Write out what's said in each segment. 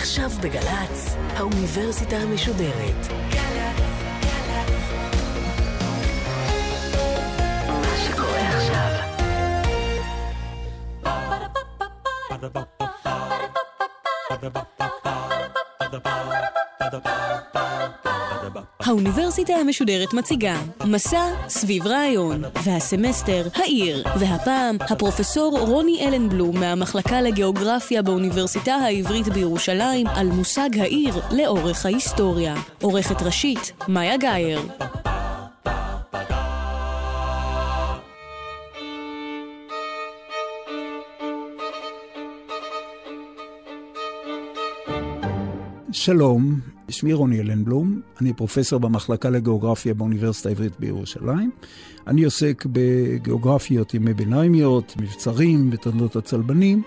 עכשיו בגל"צ, האוניברסיטה המשודרת. עכשיו. האוניברסיטה המשודרת מציגה מסע סביב רעיון, והסמסטר העיר, והפעם הפרופסור רוני אלנבלום מהמחלקה לגיאוגרפיה באוניברסיטה העברית בירושלים על מושג העיר לאורך ההיסטוריה. עורכת ראשית, מאיה גאייר. שלום, שמי רוני אלנבלום, אני פרופסור במחלקה לגיאוגרפיה באוניברסיטה העברית בירושלים. אני עוסק בגיאוגרפיות ימי ביניימיות, מבצרים, בתולדות הצלבנים,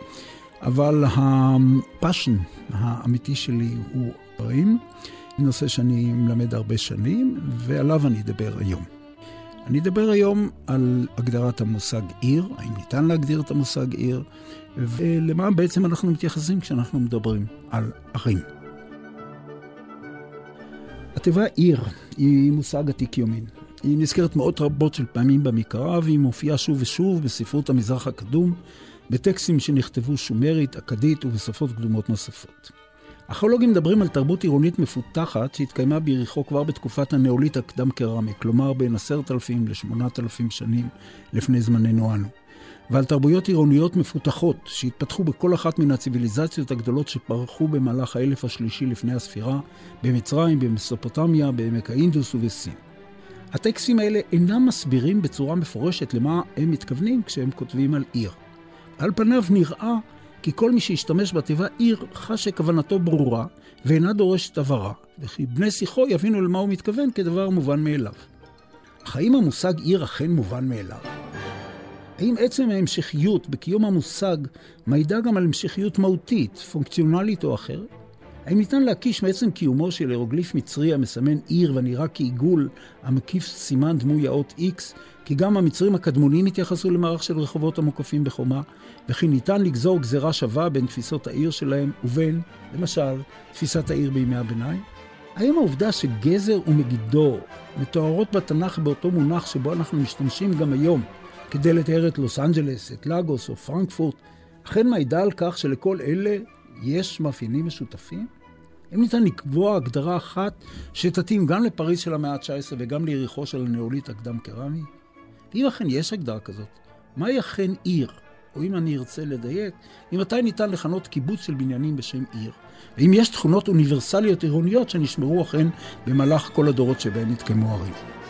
אבל הפאשן האמיתי שלי הוא דברים, נושא שאני מלמד הרבה שנים, ועליו אני אדבר היום. אני אדבר היום על הגדרת המושג עיר, האם ניתן להגדיר את המושג עיר, ולמה בעצם אנחנו מתייחסים כשאנחנו מדברים על ערים. התיבה עיר היא מושג עתיק יומין. היא נזכרת מאות רבות של פעמים במקרא, והיא מופיעה שוב ושוב בספרות המזרח הקדום, בטקסטים שנכתבו שומרית, אכדית ובשפות קדומות נוספות. ארכיאולוגים מדברים על תרבות עירונית מפותחת שהתקיימה ביריחו כבר בתקופת הנאוליט הקדם קרמי, כלומר בין עשרת אלפים לשמונת אלפים שנים לפני זמננו אנו. ועל תרבויות עירוניות מפותחות שהתפתחו בכל אחת מן הציוויליזציות הגדולות שפרחו במהלך האלף השלישי לפני הספירה, במצרים, במסופוטמיה, בעמק האינדוס ובסין. הטקסטים האלה אינם מסבירים בצורה מפורשת למה הם מתכוונים כשהם כותבים על עיר. על פניו נראה כי כל מי שישתמש בתיבה עיר חש שכוונתו ברורה ואינה דורשת הבהרה, וכי בני שיחו יבינו למה הוא מתכוון כדבר מובן מאליו. אך האם המושג עיר אכן מובן מאליו? האם עצם ההמשכיות בקיום המושג מעידה גם על המשכיות מהותית, פונקציונלית או אחרת? האם ניתן להקיש מעצם קיומו של אירוגליף מצרי המסמן עיר ונראה כעיגול המקיף סימן דמוי האות X, כי גם המצרים הקדמונים התייחסו למערך של רחובות המוקפים בחומה, וכי ניתן לגזור גזירה שווה בין תפיסות העיר שלהם ובין, למשל, תפיסת העיר בימי הביניים? האם העובדה שגזר ומגידו מתוארות בתנ"ך באותו מונח שבו אנחנו משתמשים גם היום, כדי לתאר את לוס אנג'לס, את לגוס או פרנקפורט, אכן מעידה על כך שלכל אלה יש מאפיינים משותפים? אם ניתן לקבוע הגדרה אחת שתתאים גם לפריז של המאה ה-19 וגם ליריחו של הנאוליט הקדם-קרמי? ואם אכן יש הגדרה כזאת, מהי אכן עיר? או אם אני ארצה לדייק, ממתי ניתן לכנות קיבוץ של בניינים בשם עיר? ואם יש תכונות אוניברסליות עירוניות שנשמרו אכן במהלך כל הדורות שבהן התקיימו ערים.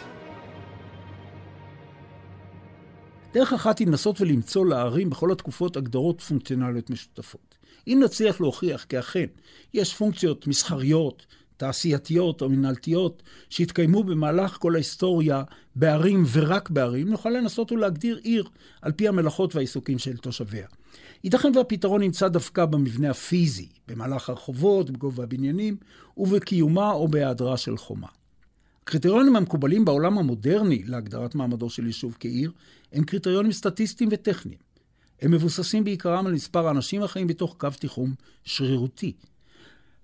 דרך אחת היא לנסות ולמצוא לערים בכל התקופות הגדרות פונקציונליות משותפות. אם נצליח להוכיח כי אכן יש פונקציות מסחריות, תעשייתיות או מנהלתיות שהתקיימו במהלך כל ההיסטוריה בערים ורק בערים, נוכל לנסות ולהגדיר עיר על פי המלאכות והעיסוקים של תושביה. ייתכן והפתרון נמצא דווקא במבנה הפיזי, במהלך הרחובות, בגובה הבניינים, ובקיומה או בהיעדרה של חומה. הקריטריונים המקובלים בעולם המודרני להגדרת מעמדו של יישוב כעיר הם קריטריונים סטטיסטיים וטכניים. הם מבוססים בעיקרם על מספר האנשים החיים בתוך קו תיחום שרירותי.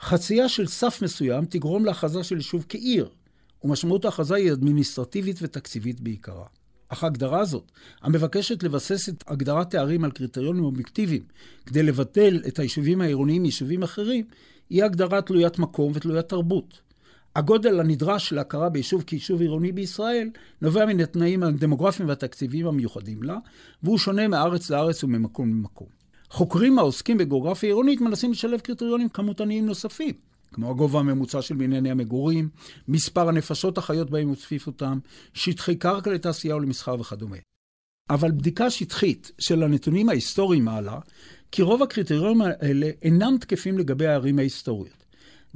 חצייה של סף מסוים תגרום להכרזה של יישוב כעיר, ומשמעות ההכרזה היא אדמיניסטרטיבית ותקציבית בעיקרה. אך ההגדרה הזאת, המבקשת לבסס את הגדרת הערים על קריטריונים אובייקטיביים כדי לבטל את היישובים העירוניים מיישובים אחרים, היא הגדרה תלוית מקום ותלוית תרבות. הגודל הנדרש להכרה ביישוב כיישוב עירוני בישראל נובע מן התנאים הדמוגרפיים והתקציביים המיוחדים לה, והוא שונה מארץ לארץ וממקום למקום. חוקרים העוסקים בגיאוגרפיה עירונית מנסים לשלב קריטריונים כמותניים נוספים, כמו הגובה הממוצע של בנייני המגורים, מספר הנפשות החיות בהם וצפיפותם, שטחי קרקע לתעשייה ולמסחר וכדומה. אבל בדיקה שטחית של הנתונים ההיסטוריים מעלה, כי רוב הקריטריונים האלה אינם תקפים לגבי הערים ההיסטוריות.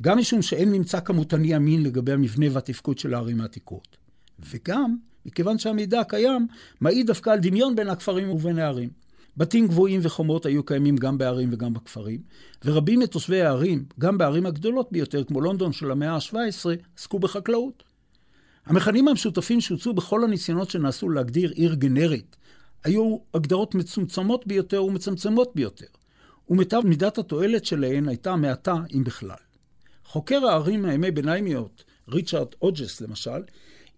גם משום שאין ממצא כמותני אמין לגבי המבנה והתפקוד של הערים העתיקות, וגם מכיוון שהמידע הקיים מעיד דווקא על דמיון בין הכפרים ובין הערים. בתים גבוהים וחומות היו קיימים גם בערים וגם בכפרים, ורבים מתושבי הערים, גם בערים הגדולות ביותר, כמו לונדון של המאה ה-17, עסקו בחקלאות. המכנים המשותפים שהוצאו בכל הניסיונות שנעשו להגדיר עיר גנרית, היו הגדרות מצומצמות ביותר ומצמצמות ביותר. ומיטב מידת התועלת שלהן הייתה מעטה, אם בכלל. חוקר הערים הימי ביניימיות, ריצ'רד אוג'ס למשל,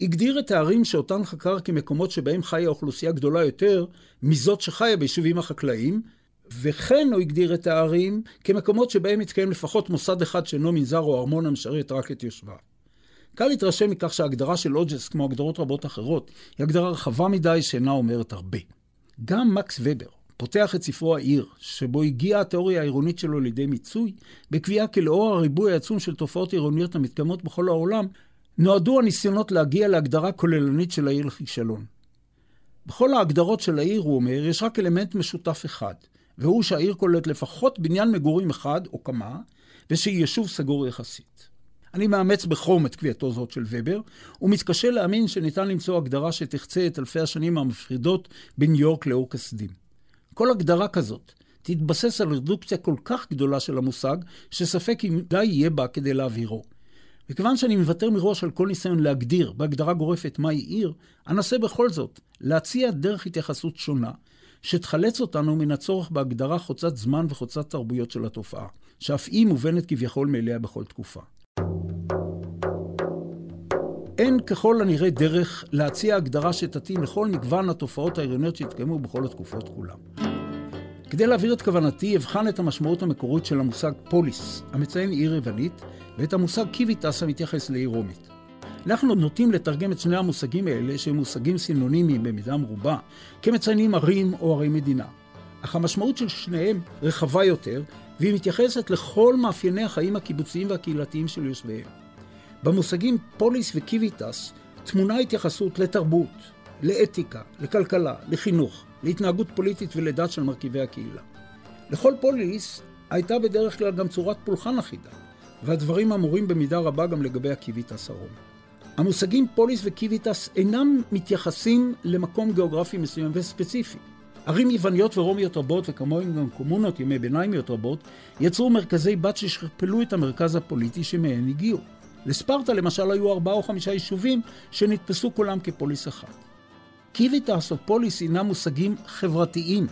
הגדיר את הערים שאותן חקר כמקומות שבהם חיה אוכלוסייה גדולה יותר מזאת שחיה ביישובים החקלאיים, וכן הוא הגדיר את הערים כמקומות שבהם מתקיים לפחות מוסד אחד שאינו מנזר או ארמון המשרת רק את יושביו. קל להתרשם מכך שההגדרה של אוג'ס, כמו הגדרות רבות אחרות, היא הגדרה רחבה מדי שאינה אומרת הרבה. גם מקס ובר פותח את ספרו העיר, שבו הגיעה התיאוריה העירונית שלו לידי מיצוי, בקביעה כי לאור הריבוי העצום של תופעות עירוניות המתקיימות בכל העולם, נועדו הניסיונות להגיע להגדרה כוללנית של העיר לכישלון. בכל ההגדרות של העיר, הוא אומר, יש רק אלמנט משותף אחד, והוא שהעיר כוללת לפחות בניין מגורים אחד או כמה, ושהיא יישוב סגור יחסית. אני מאמץ בחום את קביעתו זאת של ובר, ומתקשה להאמין שניתן למצוא הגדרה שתחצה את אלפי השנים המפחידות בניו יורק לאור כסדים. כל הגדרה כזאת תתבסס על רדוקציה כל כך גדולה של המושג, שספק אם די יהיה בה כדי להבהירו. מכיוון שאני מוותר מראש על כל ניסיון להגדיר בהגדרה גורפת מהי עיר, אנסה בכל זאת להציע דרך התייחסות שונה, שתחלץ אותנו מן הצורך בהגדרה חוצת זמן וחוצת תרבויות של התופעה, שאף היא מובנת כביכול מאליה בכל תקופה. אין ככל הנראה דרך להציע הגדרה שתתאים לכל מגוון התופעות העירוניות שהתקיימו בכל התקופות כולם. כדי להעביר את כוונתי, אבחן את המשמעות המקורית של המושג פוליס, המציין עיר יוונית, ואת המושג civitas המתייחס לעיר רומית. אנחנו נוטים לתרגם את שני המושגים האלה, שהם מושגים סינונימיים במידה מרובה, כמציינים ערים או ערי מדינה. אך המשמעות של שניהם רחבה יותר, והיא מתייחסת לכל מאפייני החיים הקיבוציים והקהילתיים של יושביהם. במושגים פוליס ו civitas טמונה התייחסות לתרבות, לאתיקה, לכלכלה, לחינוך, להתנהגות פוליטית ולדת של מרכיבי הקהילה. לכל פוליס הייתה בדרך כלל גם צורת פולחן אחידה, והדברים אמורים במידה רבה גם לגבי הקיביטס הרומי. המושגים פוליס וקיביטס אינם מתייחסים למקום גיאוגרפי מסוים וספציפי. ערים יווניות ורומיות רבות, וכמוהם גם קומונות ימי ביניימיות רבות, יצרו מרכזי בת ששכפלו את המרכז הפוליטי שמהן הגיעו. לספרטה למשל היו ארבעה או חמישה יישובים שנתפסו כולם כפוליס אחד. קיביטס או פוליס הינם מושגים חברתיים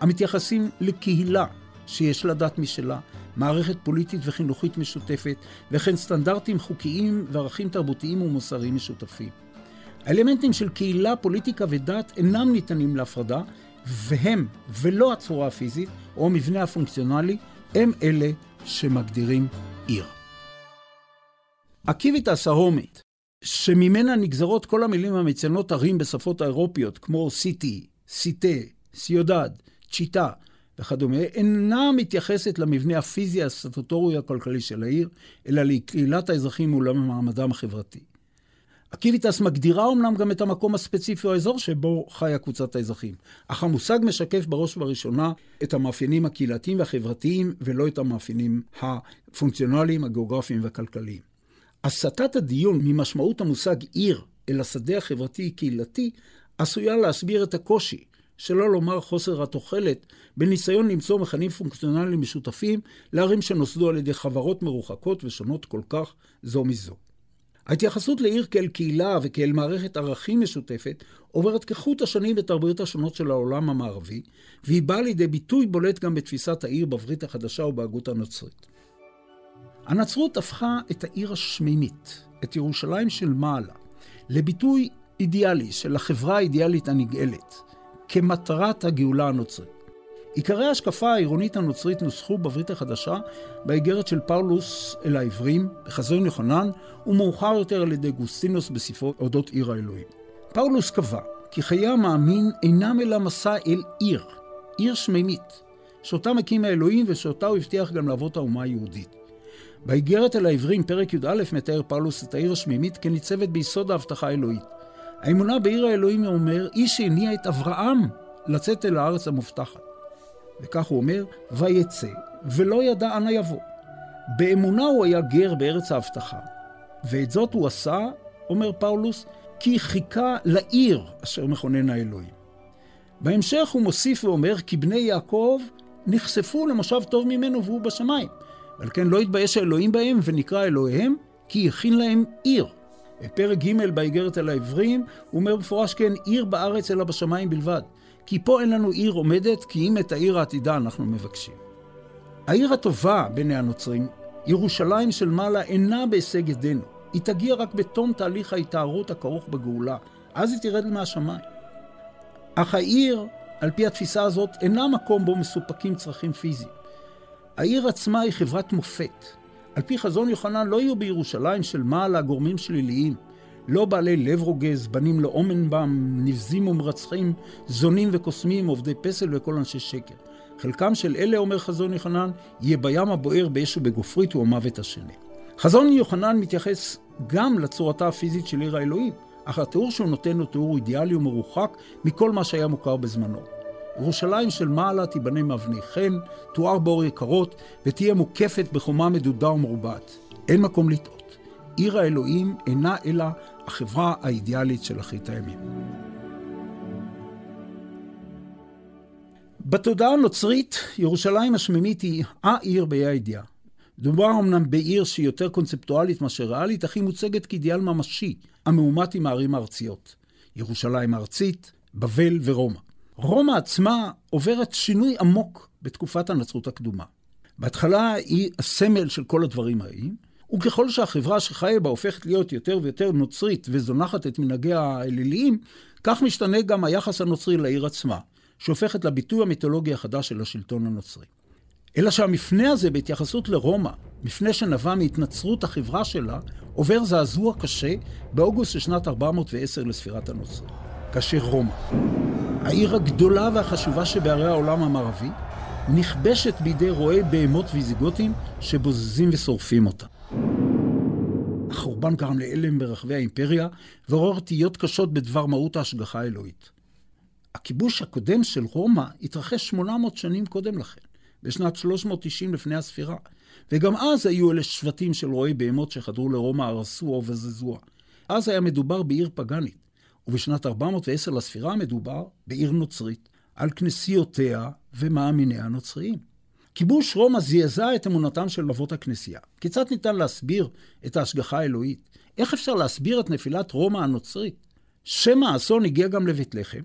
המתייחסים לקהילה שיש לה דת משלה, מערכת פוליטית וחינוכית משותפת, וכן סטנדרטים חוקיים וערכים תרבותיים ומוסריים משותפים. האלמנטים של קהילה, פוליטיקה ודת אינם ניתנים להפרדה, והם, ולא הצורה הפיזית או המבנה הפונקציונלי, הם אלה שמגדירים עיר. הקיביטס הרומית, שממנה נגזרות כל המילים המציינות ערים בשפות האירופיות, כמו סיטי, סיטה, סיודד, צ'יטה וכדומה, אינה מתייחסת למבנה הפיזי הסטטוטורי הכלכלי של העיר, אלא לקהילת האזרחים ולמעמדם החברתי. הקיביטס מגדירה אומנם גם את המקום הספציפי או האזור שבו חיה קבוצת האזרחים, אך המושג משקף בראש ובראשונה את המאפיינים הקהילתיים והחברתיים ולא את המאפיינים הפונקציונליים, הגיאוגרפיים והכלכליים. הסטת הדיון ממשמעות המושג עיר אל השדה החברתי-קהילתי עשויה להסביר את הקושי, שלא לומר חוסר התוחלת, בניסיון למצוא מכנים פונקציונליים משותפים לערים שנוסדו על ידי חברות מרוחקות ושונות כל כך זו מזו. ההתייחסות לעיר כאל קהילה וכאל מערכת ערכים משותפת עוברת כחוט השנים בתרבויות השונות של העולם המערבי, והיא באה לידי ביטוי בולט גם בתפיסת העיר בברית החדשה ובהגות הנוצרית. הנצרות הפכה את העיר השמימית, את ירושלים של מעלה, לביטוי אידיאלי של החברה האידיאלית הנגאלת, כמטרת הגאולה הנוצרית. עיקרי ההשקפה העירונית הנוצרית נוסחו בברית החדשה באיגרת של פאולוס אל העברים, בחזון יוחנן, ומאוחר יותר על ידי אוגוסטינוס בספרו אודות עיר האלוהים. פאולוס קבע כי חיי המאמין אינם אלא מסע אל עיר, עיר שמימית, שאותה מקים האלוהים ושאותה הוא הבטיח גם לאבות האומה היהודית. באיגרת אל העברים, פרק י"א, מתאר פאולוס את העיר השמימית כניצבת ביסוד ההבטחה האלוהית. האמונה בעיר האלוהים, הוא אומר, היא שהניעה את אברהם לצאת אל הארץ המובטחת. וכך הוא אומר, ויצא, ולא ידע אנה יבוא. באמונה הוא היה גר בארץ ההבטחה, ואת זאת הוא עשה, אומר פאולוס, כי חיכה לעיר אשר מכונן האלוהים. בהמשך הוא מוסיף ואומר, כי בני יעקב נחשפו למושב טוב ממנו והוא בשמיים. ועל כן לא התבייש האלוהים בהם ונקרא אלוהיהם, כי הכין להם עיר. בפרק ג' באיגרת אל העברים, הוא אומר במפורש כן, עיר בארץ אלא בשמיים בלבד. כי פה אין לנו עיר עומדת, כי אם את העיר העתידה אנחנו מבקשים. העיר הטובה בעיני הנוצרים, ירושלים של מעלה אינה בהישג ידינו. היא תגיע רק בתום תהליך ההתארות הכרוך בגאולה. אז היא תרד מהשמיים. אך העיר, על פי התפיסה הזאת, אינה מקום בו מסופקים צרכים פיזיים. העיר עצמה היא חברת מופת. על פי חזון יוחנן לא יהיו בירושלים של מעלה גורמים שליליים. לא בעלי לב רוגז, בנים לאומן בם, נבזים ומרצחים, זונים וקוסמים, עובדי פסל וכל אנשי שקר. חלקם של אלה, אומר חזון יוחנן, יהיה בים הבוער באש ובגופרית הוא המוות השני. חזון יוחנן מתייחס גם לצורתה הפיזית של עיר האלוהים, אך התיאור שהוא נותן הוא תיאור אידיאלי ומרוחק מכל מה שהיה מוכר בזמנו. ירושלים של מעלה תיבנה מאבני חן, תואר באור יקרות, ותהיה מוקפת בחומה מדודה ומרובעת. אין מקום לטעות. עיר האלוהים אינה אלא החברה האידיאלית של אחרית הימים. בתודעה הנוצרית, ירושלים השמימית היא העיר באי הידיעה. דובר אמנם בעיר שהיא יותר קונספטואלית מאשר ריאלית, אך היא מוצגת כאידיאל ממשי, המאומת עם הערים הארציות. ירושלים הארצית, בבל ורומא. רומא עצמה עוברת שינוי עמוק בתקופת הנצרות הקדומה. בהתחלה היא הסמל של כל הדברים האיים, וככל שהחברה שחיה בה הופכת להיות יותר ויותר נוצרית וזונחת את מנהגיה האליליים, כך משתנה גם היחס הנוצרי לעיר עצמה, שהופכת לביטוי המיתולוגי החדש של השלטון הנוצרי. אלא שהמפנה הזה בהתייחסות לרומא, מפנה שנבע מהתנצרות החברה שלה, עובר זעזוע קשה באוגוסט של שנת 410 לספירת הנוצרים. כאשר רומא, העיר הגדולה והחשובה שבערי העולם המערבי, נכבשת בידי רועי בהמות ויזיגותים שבוזזים ושורפים אותה. החורבן גרם להלם ברחבי האימפריה ועורר תהיות קשות בדבר מהות ההשגחה האלוהית. הכיבוש הקודם של רומא התרחש 800 שנים קודם לכן. בשנת 390 לפני הספירה. וגם אז היו אלה שבטים של רועי בהמות שחדרו לרומא, הרסוה ובזזוה. אז היה מדובר בעיר פגאנית, ובשנת 410 לספירה מדובר בעיר נוצרית, על כנסיותיה ומאמיניה הנוצריים. כיבוש רומא זעזע את אמונתם של אבות הכנסייה. כיצד ניתן להסביר את ההשגחה האלוהית? איך אפשר להסביר את נפילת רומא הנוצרית? שמא האסון הגיע גם לבית לחם,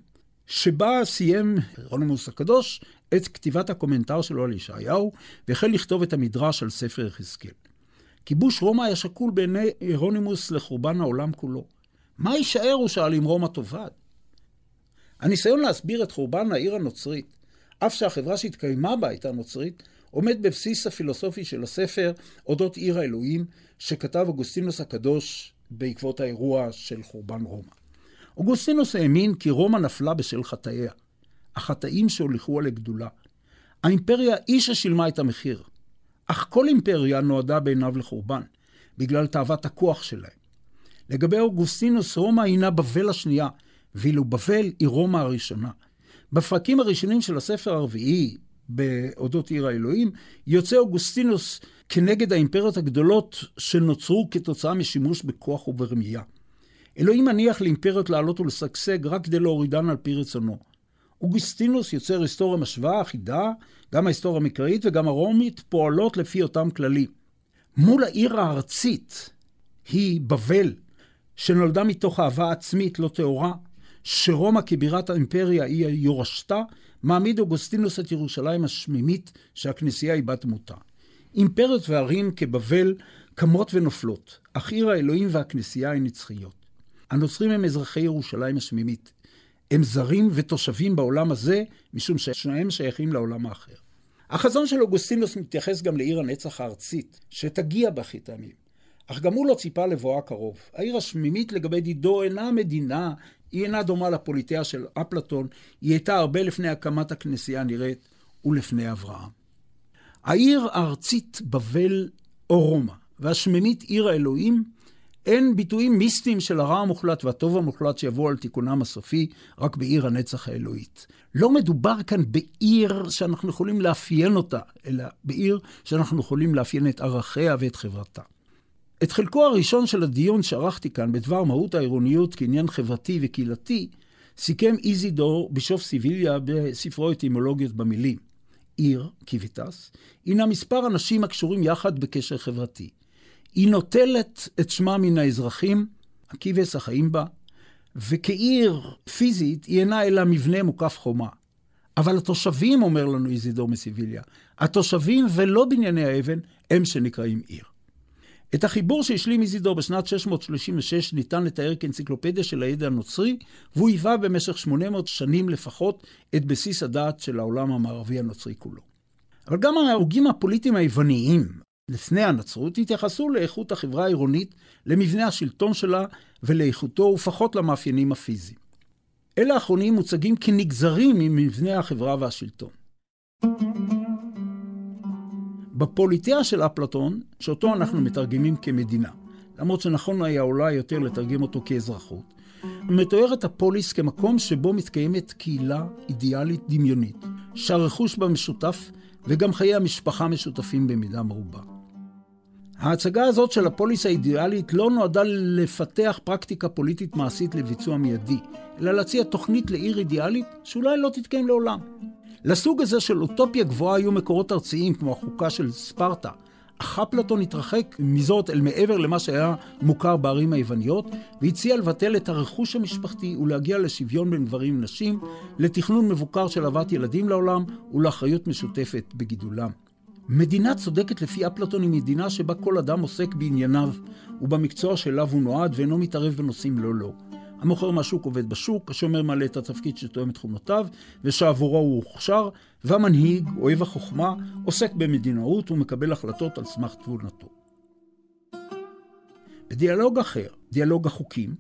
שבה סיים רונמוס הקדוש את כתיבת הקומנטר שלו על ישעיהו, והחל לכתוב את המדרש על ספר יחזקאל. כיבוש רומא היה שקול בעיני אירונימוס לחורבן העולם כולו. מה יישאר, הוא שאל, אם רומא תאבד? הניסיון להסביר את חורבן העיר הנוצרית, אף שהחברה שהתקיימה בה הייתה נוצרית, עומד בבסיס הפילוסופי של הספר אודות עיר האלוהים, שכתב אוגוסטינוס הקדוש בעקבות האירוע של חורבן רומא. אוגוסטינוס האמין כי רומא נפלה בשל חטאיה. החטאים שהוליכוה לגדולה. האימפריה היא ששילמה את המחיר. אך כל אימפריה נועדה בעיניו לחורבן, בגלל תאוות הכוח שלהם. לגבי אוגוסטינוס, רומא הינה בבל השנייה, ואילו בבל היא רומא הראשונה. בפרקים הראשונים של הספר הרביעי, באודות עיר האלוהים, יוצא אוגוסטינוס כנגד האימפריות הגדולות שנוצרו כתוצאה משימוש בכוח וברמייה. אלוהים מניח לאימפריות לעלות ולשגשג רק כדי להורידן על פי רצונו. אוגוסטינוס יוצר היסטוריה משוואה אחידה, גם ההיסטוריה המקראית וגם הרומית פועלות לפי אותם כללים. מול העיר הארצית היא בבל, שנולדה מתוך אהבה עצמית לא טהורה, שרומא כבירת האימפריה היא יורשתה, מעמיד אוגוסטינוס את ירושלים השמימית שהכנסייה היא בת מותה. אימפריות וערים כבבל קמות ונופלות, אך עיר האלוהים והכנסייה הן נצחיות. הנוצרים הם אזרחי ירושלים השמימית. הם זרים ותושבים בעולם הזה, משום ששניהם שייכים לעולם האחר. החזון של אוגוסטינוס מתייחס גם לעיר הנצח הארצית, שתגיע באחרית הימים. אך גם הוא לא ציפה לבואה קרוב. העיר השמימית לגבי דידו אינה מדינה, היא אינה דומה לפוליטאה של אפלטון, היא הייתה הרבה לפני הקמת הכנסייה הנראית ולפני אברהם. העיר הארצית בבל או רומא, והשמימית עיר האלוהים, אין ביטויים מיסטיים של הרע המוחלט והטוב המוחלט שיבואו על תיקונם הסופי רק בעיר הנצח האלוהית. לא מדובר כאן בעיר שאנחנו יכולים לאפיין אותה, אלא בעיר שאנחנו יכולים לאפיין את ערכיה ואת חברתה. את חלקו הראשון של הדיון שערכתי כאן בדבר מהות העירוניות כעניין חברתי וקהילתי, סיכם איזידור, בישוף סיביליה, בספרו אטימולוגיות במילים. עיר, קיביטס, הינה מספר אנשים הקשורים יחד בקשר חברתי. היא נוטלת את שמה מן האזרחים, הקיבס החיים בה, וכעיר פיזית היא אינה אלא מבנה מוקף חומה. אבל התושבים, אומר לנו איזידור מסיביליה, התושבים ולא בנייני האבן הם שנקראים עיר. את החיבור שהשלים איזידור בשנת 636 ניתן לתאר כאנציקלופדיה של הידע הנוצרי, והוא היווה במשך 800 שנים לפחות את בסיס הדעת של העולם המערבי הנוצרי כולו. אבל גם ההוגים הפוליטיים היווניים, לפני הנצרות, התייחסו לאיכות החברה העירונית, למבנה השלטון שלה ולאיכותו, ופחות למאפיינים הפיזיים. אלה האחרונים מוצגים כנגזרים ממבנה החברה והשלטון. בפוליטאה של אפלטון, שאותו אנחנו מתרגמים כמדינה, למרות שנכון היה אולי יותר לתרגם אותו כאזרחות, מתוארת הפוליס כמקום שבו מתקיימת קהילה אידיאלית דמיונית, שהרכוש בה משותף וגם חיי המשפחה משותפים במידה מרובה. ההצגה הזאת של הפוליס האידיאלית לא נועדה לפתח פרקטיקה פוליטית מעשית לביצוע מיידי, אלא להציע תוכנית לעיר אידיאלית שאולי לא תתקיים לעולם. לסוג הזה של אוטופיה גבוהה היו מקורות ארציים כמו החוקה של ספרטה, אך אפלטון התרחק מזאת אל מעבר למה שהיה מוכר בערים היווניות, והציע לבטל את הרכוש המשפחתי ולהגיע לשוויון בין גברים ונשים, לתכנון מבוקר של הבאת ילדים לעולם ולאחריות משותפת בגידולם. מדינה צודקת לפי אפלטון היא מדינה שבה כל אדם עוסק בענייניו ובמקצוע שאליו הוא נועד ואינו מתערב בנושאים לא לא. המוכר מהשוק עובד בשוק, השומר מעלה את התפקיד שתואם את תכונותיו ושעבורו הוא הוכשר, והמנהיג, אוהב החוכמה, עוסק במדינאות ומקבל החלטות על סמך תבונתו. בדיאלוג אחר, דיאלוג החוקים,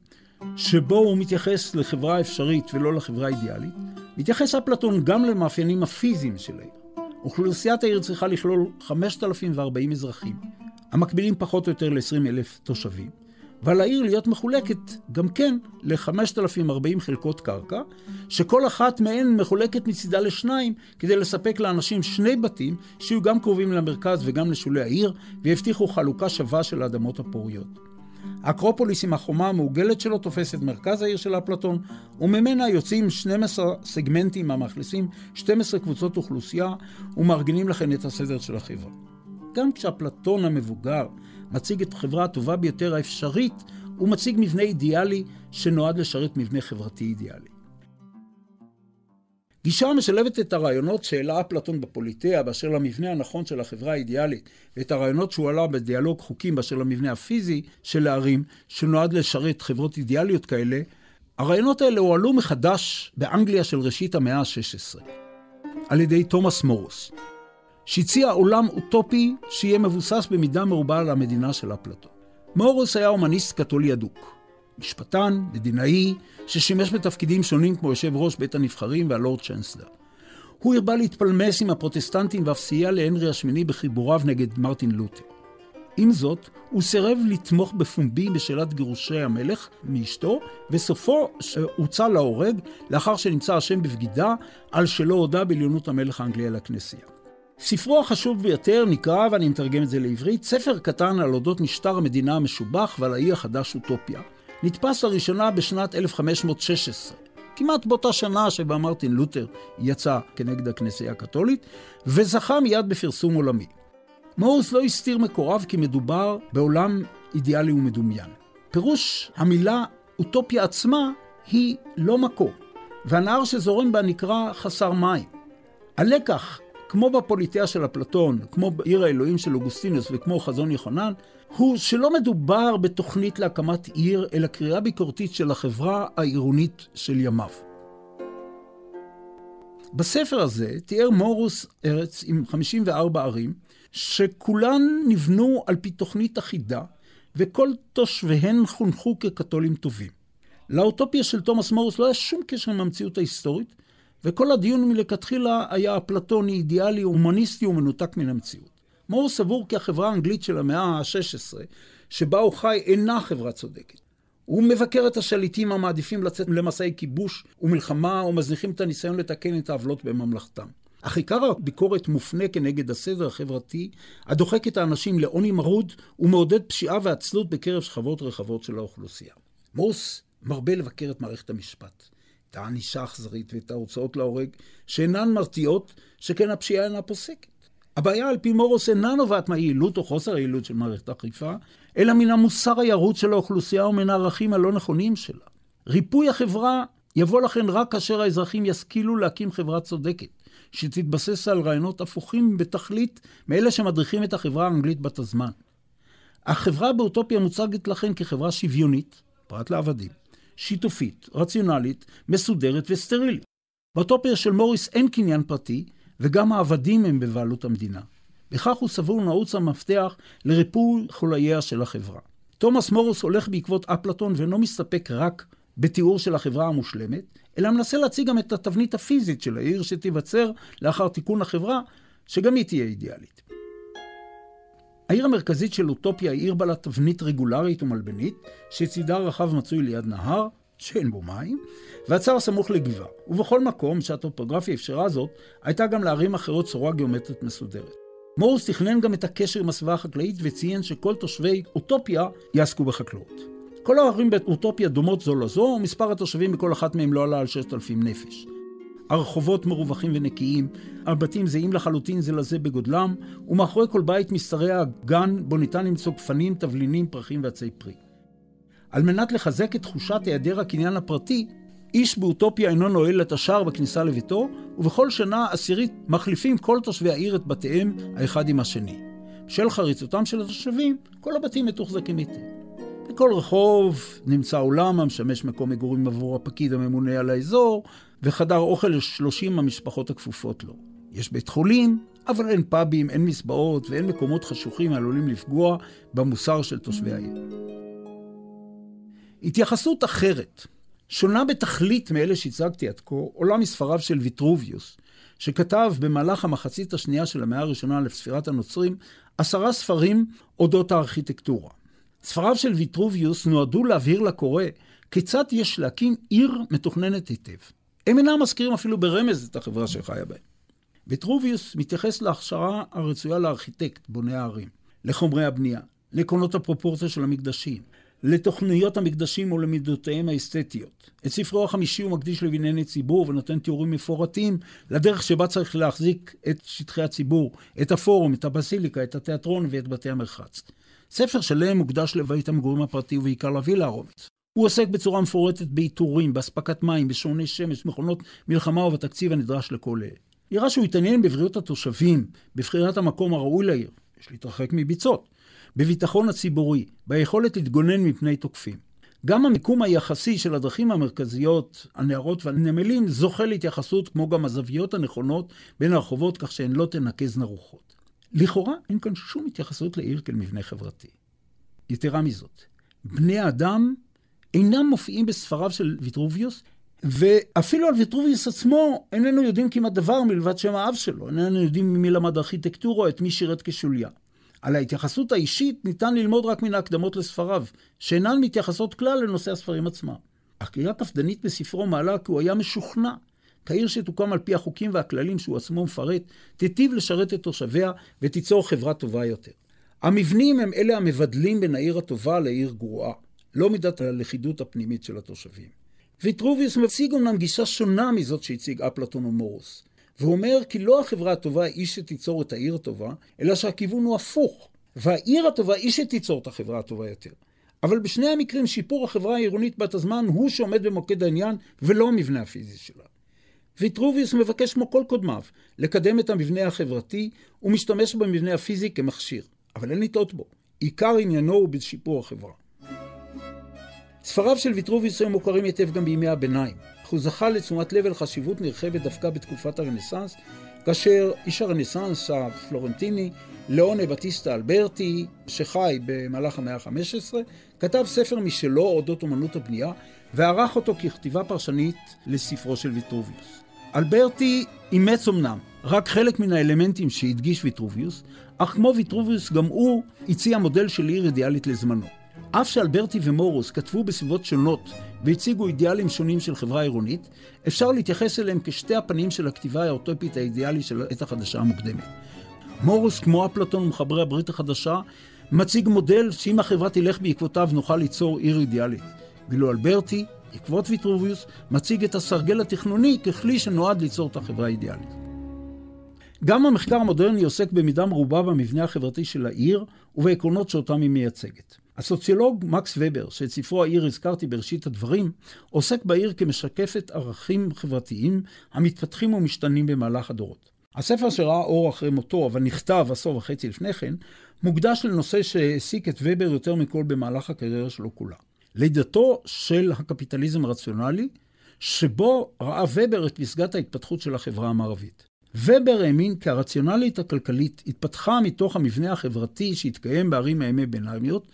שבו הוא מתייחס לחברה אפשרית ולא לחברה אידיאלית, מתייחס אפלטון גם למאפיינים הפיזיים של העיר. אוכלוסיית העיר צריכה לכלול 5,040 אזרחים, המקבילים פחות או יותר ל-20 אלף תושבים, ועל העיר להיות מחולקת גם כן ל-5,040 חלקות קרקע, שכל אחת מהן מחולקת מצידה לשניים, כדי לספק לאנשים שני בתים שיהיו גם קרובים למרכז וגם לשולי העיר, ויבטיחו חלוקה שווה של האדמות הפוריות. האקרופוליס עם החומה המעוגלת שלו תופס את מרכז העיר של אפלטון, וממנה יוצאים 12 סגמנטים המאכלסים 12 קבוצות אוכלוסייה, ומארגנים לכן את הסדר של החברה. גם כשאפלטון המבוגר מציג את החברה הטובה ביותר האפשרית, הוא מציג מבנה אידיאלי שנועד לשרת מבנה חברתי אידיאלי. גישה המשלבת את הרעיונות שהעלה אפלטון בפוליטאה באשר למבנה הנכון של החברה האידיאלית, ואת הרעיונות שהוא עלה בדיאלוג חוקים באשר למבנה הפיזי של הערים, שנועד לשרת חברות אידיאליות כאלה, הרעיונות האלה הועלו מחדש באנגליה של ראשית המאה ה-16, על ידי תומאס מורוס, שהציע עולם אוטופי שיהיה מבוסס במידה מרובה על המדינה של אפלטון. מורוס היה הומניסט קתולי אדוק. משפטן, מדינאי, ששימש בתפקידים שונים כמו יושב ראש בית הנבחרים והלורד צ'נסלר. הוא הרבה להתפלמס עם הפרוטסטנטים ואף סייע להנרי השמיני בחיבוריו נגד מרטין לותר. עם זאת, הוא סירב לתמוך בפומבי בשאלת גירושי המלך מאשתו, וסופו הוצא להורג לאחר שנמצא אשם בבגידה על שלא הודה בעליונות המלך האנגלי על הכנסייה. ספרו החשוב ביותר נקרא, ואני מתרגם את זה לעברית, ספר קטן על אודות משטר המדינה המשובח ועל האי החדש אוטופיה. נתפס לראשונה בשנת 1516, כמעט באותה שנה שבה מרטין לותר יצא כנגד הכנסייה הקתולית, וזכה מיד בפרסום עולמי. מורוס לא הסתיר מקוריו כי מדובר בעולם אידיאלי ומדומיין. פירוש המילה אוטופיה עצמה היא לא מקום, והנהר שזורם בה נקרא חסר מים. הלקח כמו בפוליטאה של אפלטון, כמו בעיר האלוהים של אוגוסטינוס וכמו חזון יוחנן, הוא שלא מדובר בתוכנית להקמת עיר, אלא קריאה ביקורתית של החברה העירונית של ימיו. בספר הזה תיאר מורוס ארץ עם 54 ערים, שכולן נבנו על פי תוכנית אחידה, וכל תושביהן חונכו כקתולים טובים. לאוטופיה של תומאס מורוס לא היה שום קשר עם המציאות ההיסטורית, וכל הדיון מלכתחילה היה אפלטוני, אידיאלי, הומניסטי ומנותק מן המציאות. מור סבור כי החברה האנגלית של המאה ה-16, שבה הוא חי, אינה חברה צודקת. הוא מבקר את השליטים המעדיפים לצאת למסעי כיבוש ומלחמה ומזניחים את הניסיון לתקן את העוולות בממלכתם. אך עיקר הביקורת מופנה כנגד הסדר החברתי, הדוחק את האנשים לעוני מרוד ומעודד פשיעה ועצלות בקרב שכבות רחבות של האוכלוסייה. מוס מרבה לבקר את מערכת המשפט. את הענישה האכזרית ואת ההוצאות להורג, שאינן מרתיעות, שכן הפשיעה אינה פוסקת. הבעיה על פי מורוס אינה נובעת מהיעילות או חוסר היעילות של מערכת האכיפה, אלא מן המוסר הירוץ של האוכלוסייה ומן הערכים הלא נכונים שלה. ריפוי החברה יבוא לכן רק כאשר האזרחים ישכילו להקים חברה צודקת, שתתבסס על רעיונות הפוכים בתכלית מאלה שמדריכים את החברה האנגלית בת הזמן. החברה באוטופיה מוצגת לכן כחברה שוויונית, פרט לעבדים, שיתופית, רציונלית, מסודרת וסטרילית. באוטופיה של מוריס אין קניין פרטי, וגם העבדים הם בבעלות המדינה. בכך הוא סבור נעוץ המפתח לריפוי חולייה של החברה. תומאס מורוס הולך בעקבות אפלטון ואינו מסתפק רק בתיאור של החברה המושלמת, אלא מנסה להציג גם את התבנית הפיזית של העיר שתיווצר לאחר תיקון החברה, שגם היא תהיה אידיאלית. העיר המרכזית של אוטופיה היא עיר בעלת תבנית רגולרית ומלבנית, שצידה רחב מצוי ליד נהר, שאין בו מים, והצר סמוך לגבעה. ובכל מקום שהטופוגרפיה אפשרה זאת, הייתה גם לערים אחרות צורה גיאומטרית מסודרת. מורוס תכנן גם את הקשר עם הסביבה החקלאית וציין שכל תושבי אוטופיה יעסקו בחקלאות. כל הערים באוטופיה דומות זו לזו, ומספר התושבים בכל אחת מהם לא עלה על 6,000 נפש. הרחובות מרווחים ונקיים, הבתים זהים לחלוטין זה לזה בגודלם, ומאחורי כל בית משתרע גן בו ניתן למצוא גפנים, תבלינים, פרחים ועצי פרי. על מנת לחזק את תחושת היעדר הקניין הפרטי, איש באוטופיה אינו נועל את השער בכניסה לביתו, ובכל שנה עשירית מחליפים כל תושבי העיר את בתיהם האחד עם השני. בשל חריצותם של התושבים, כל הבתים מתוחזקים היטב. בכל רחוב נמצא אולם המשמש מקום מגורים עבור הפקיד הממונה על האזור, וחדר אוכל לשלושים המשפחות הכפופות לו. יש בית חולים, אבל אין פאבים, אין מסבעות ואין מקומות חשוכים העלולים לפגוע במוסר של תושבי העיר. התייחסות אחרת, שונה בתכלית מאלה שהצגתי עד כה, עולה מספריו של ויטרוביוס, שכתב במהלך המחצית השנייה של המאה הראשונה לספירת הנוצרים, עשרה ספרים אודות הארכיטקטורה. ספריו של ויטרוביוס נועדו להבהיר לקורא כיצד יש להקים עיר מתוכננת היטב. הם אינם מזכירים אפילו ברמז את החברה שחיה בהם. ויטרוביוס מתייחס להכשרה הרצויה לארכיטקט, בונה הערים, לחומרי הבנייה, לעקרונות הפרופורציה של המקדשים, לתוכניות המקדשים ולמידותיהם האסתטיות. את ספרו החמישי הוא מקדיש לבנייני ציבור ונותן תיאורים מפורטים לדרך שבה צריך להחזיק את שטחי הציבור, את הפורום, את הבסיליקה, את התיאטרון ואת בתי המרחץ. ספר שלם מוקדש לבית המגורים הפרטי ובעיקר לווילה הרומית. הוא עוסק בצורה מפורטת באיתורים, באספקת מים, בשעוני שמש, מכונות מלחמה ובתקציב הנדרש לכל אלה. נראה שהוא התעניין בבריאות התושבים, בבחירת המקום הראוי לעיר, יש להתרחק מביצות, בביטחון הציבורי, ביכולת להתגונן מפני תוקפים. גם המיקום היחסי של הדרכים המרכזיות, הנערות והנמלים, זוכה להתייחסות כמו גם הזוויות הנכונות בין הרחובות כך שהן לא תנקזנה רוחות. לכאורה אין כאן שום התייחסות לעיר כאל מבנה חברתי. יתרה מזאת, בני האדם אינם מופיעים בספריו של ויטרוביוס, ואפילו על ויטרוביוס עצמו איננו יודעים כמעט דבר מלבד שם האב שלו, איננו יודעים ממי למד ארכיטקטורה, את מי שירת כשוליה. על ההתייחסות האישית ניתן ללמוד רק מן ההקדמות לספריו, שאינן מתייחסות כלל לנושא הספרים עצמם. הקריאה קפדנית בספרו מעלה כי הוא היה משוכנע כעיר שתוקם על פי החוקים והכללים שהוא עצמו מפרט, תיטיב לשרת את תושביה ותיצור חברה טובה יותר. המבנים הם אלה המבדלים בין העיר הטובה לעיר גרועה, לא מידת הלכידות הפנימית של התושבים. ויטרוביוס מציג אומנם גישה שונה מזאת שהציג אפלטון ומורוס. והוא אומר כי לא החברה הטובה היא שתיצור את העיר הטובה, אלא שהכיוון הוא הפוך. והעיר הטובה היא שתיצור את החברה הטובה יותר. אבל בשני המקרים שיפור החברה העירונית בת הזמן הוא שעומד במוקד העניין ולא המבנה הפיזי שלה. ויטרוביוס מבקש כמו כל קודמיו לקדם את המבנה החברתי ומשתמש במבנה הפיזי כמכשיר, אבל אין לטעות בו. עיקר עניינו הוא בשיפור החברה. ספריו של ויטרוביוס היו מוכרים היטב גם בימי הביניים, אך הוא זכה לתשומת לב ולחשיבות נרחבת דווקא בתקופת הרנסאנס, כאשר איש הרנסאנס הפלורנטיני, לאונה בטיסטה אלברטי, שחי במהלך המאה ה-15, כתב ספר משלו אודות אומנות הבנייה, וערך אותו ככתיבה פרשנית לספרו של ויטרוביוס. אלברטי אימץ אמנם רק חלק מן האלמנטים שהדגיש ויטרוביוס, אך כמו ויטרוביוס גם הוא הציע מודל של עיר אידיאלית לזמנו. אף שאלברטי ומורוס כתבו בסביבות שונות והציגו אידיאלים שונים של חברה עירונית, אפשר להתייחס אליהם כשתי הפנים של הכתיבה האוטופית האידיאלית של העת החדשה המוקדמת. מורוס, כמו אפלטון ומחברי הברית החדשה, מציג מודל שאם החברה תלך בעקבותיו נוכל ליצור עיר אידיאלית. ואילו אלברטי, בעקבות ויטרוביוס, מציג את הסרגל התכנוני ככלי שנועד ליצור את החברה האידיאלית. גם המחקר המודרני עוסק במידה מרובה במבנה החברתי של העיר ובעקרונות שאותם היא מייצגת. הסוציולוג מקס ובר, שאת ספרו העיר הזכרתי בראשית הדברים, עוסק בעיר כמשקפת ערכים חברתיים המתפתחים ומשתנים במהלך הדורות. הספר שראה אור אחרי מותו, אבל נכתב עשור וחצי לפני כן, מוקדש לנושא שהעסיק את ובר יותר מכל במהלך הקריירה שלו כולה. לידתו של הקפיטליזם הרציונלי, שבו ראה ובר את פסגת ההתפתחות של החברה המערבית. ובר האמין כי הרציונליות הכלכלית התפתחה מתוך המבנה החברתי שהתקיים בערים הימי ביניימיות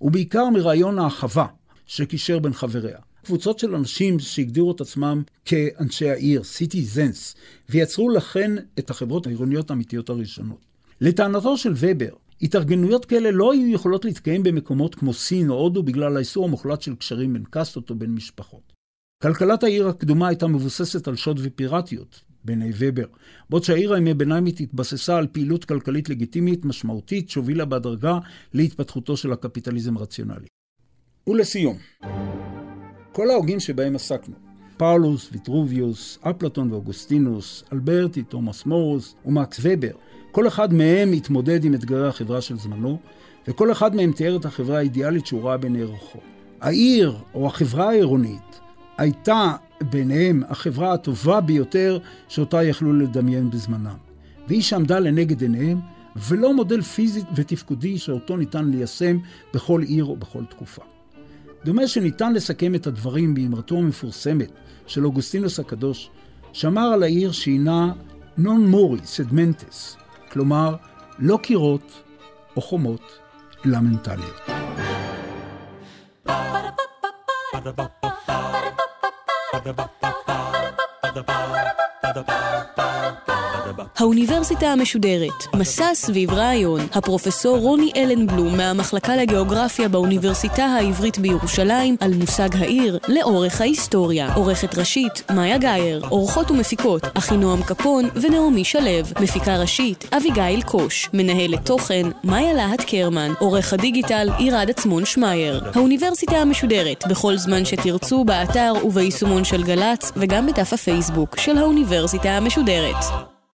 ובעיקר מרעיון האחווה שקישר בין חבריה. קבוצות של אנשים שהגדירו את עצמם כאנשי העיר, citizens, ויצרו לכן את החברות העירוניות האמיתיות הראשונות. לטענתו של ובר, התארגנויות כאלה לא היו יכולות להתקיים במקומות כמו סין או הודו בגלל האיסור המוחלט של קשרים בין קאסטות או בין משפחות. כלכלת העיר הקדומה הייתה מבוססת על שוד ופיראטיות, בעיני ובר, בעוד שהעיר הימי ביניימית התבססה על פעילות כלכלית לגיטימית משמעותית שהובילה בהדרגה להתפתחותו של הקפיטליזם הרציונלי. ולסיום, כל ההוגים שבהם עסקנו, פאולוס, ויטרוביוס, אפלטון ואוגוסטינוס, אלברטי, תומאס מורוס ומקס ובר, כל אחד מהם התמודד עם אתגרי החברה של זמנו, וכל אחד מהם תיאר את החברה האידיאלית שהוא ראה בעיני רוחו. העיר, או החברה העירונית, הייתה ביניהם החברה הטובה ביותר שאותה יכלו לדמיין בזמנם. והיא שעמדה לנגד עיניהם, ולא מודל פיזי ותפקודי שאותו ניתן ליישם בכל עיר או בכל תקופה. דומה שניתן לסכם את הדברים באמרתו המפורסמת של אוגוסטינוס הקדוש, שאמר על העיר שהינה נון מורי סדמנטס, כלומר, לא קירות או חומות, אלא מנטליות. האוניברסיטה המשודרת, מסע סביב רעיון, הפרופסור רוני אלנבלום מהמחלקה לגיאוגרפיה באוניברסיטה העברית בירושלים על מושג העיר לאורך ההיסטוריה. עורכת ראשית, מאיה גאייר, עורכות ומפיקות, אחינועם קפון ונעמי שלו, מפיקה ראשית, אביגיל קוש, מנהלת תוכן, מאיה להט קרמן, עורך הדיגיטל, עירד עצמון שמייר. האוניברסיטה המשודרת, בכל זמן שתרצו, באתר וביישומון של גל"צ, וגם בדף הפייסבוק של האוניברסיטה המשודרת.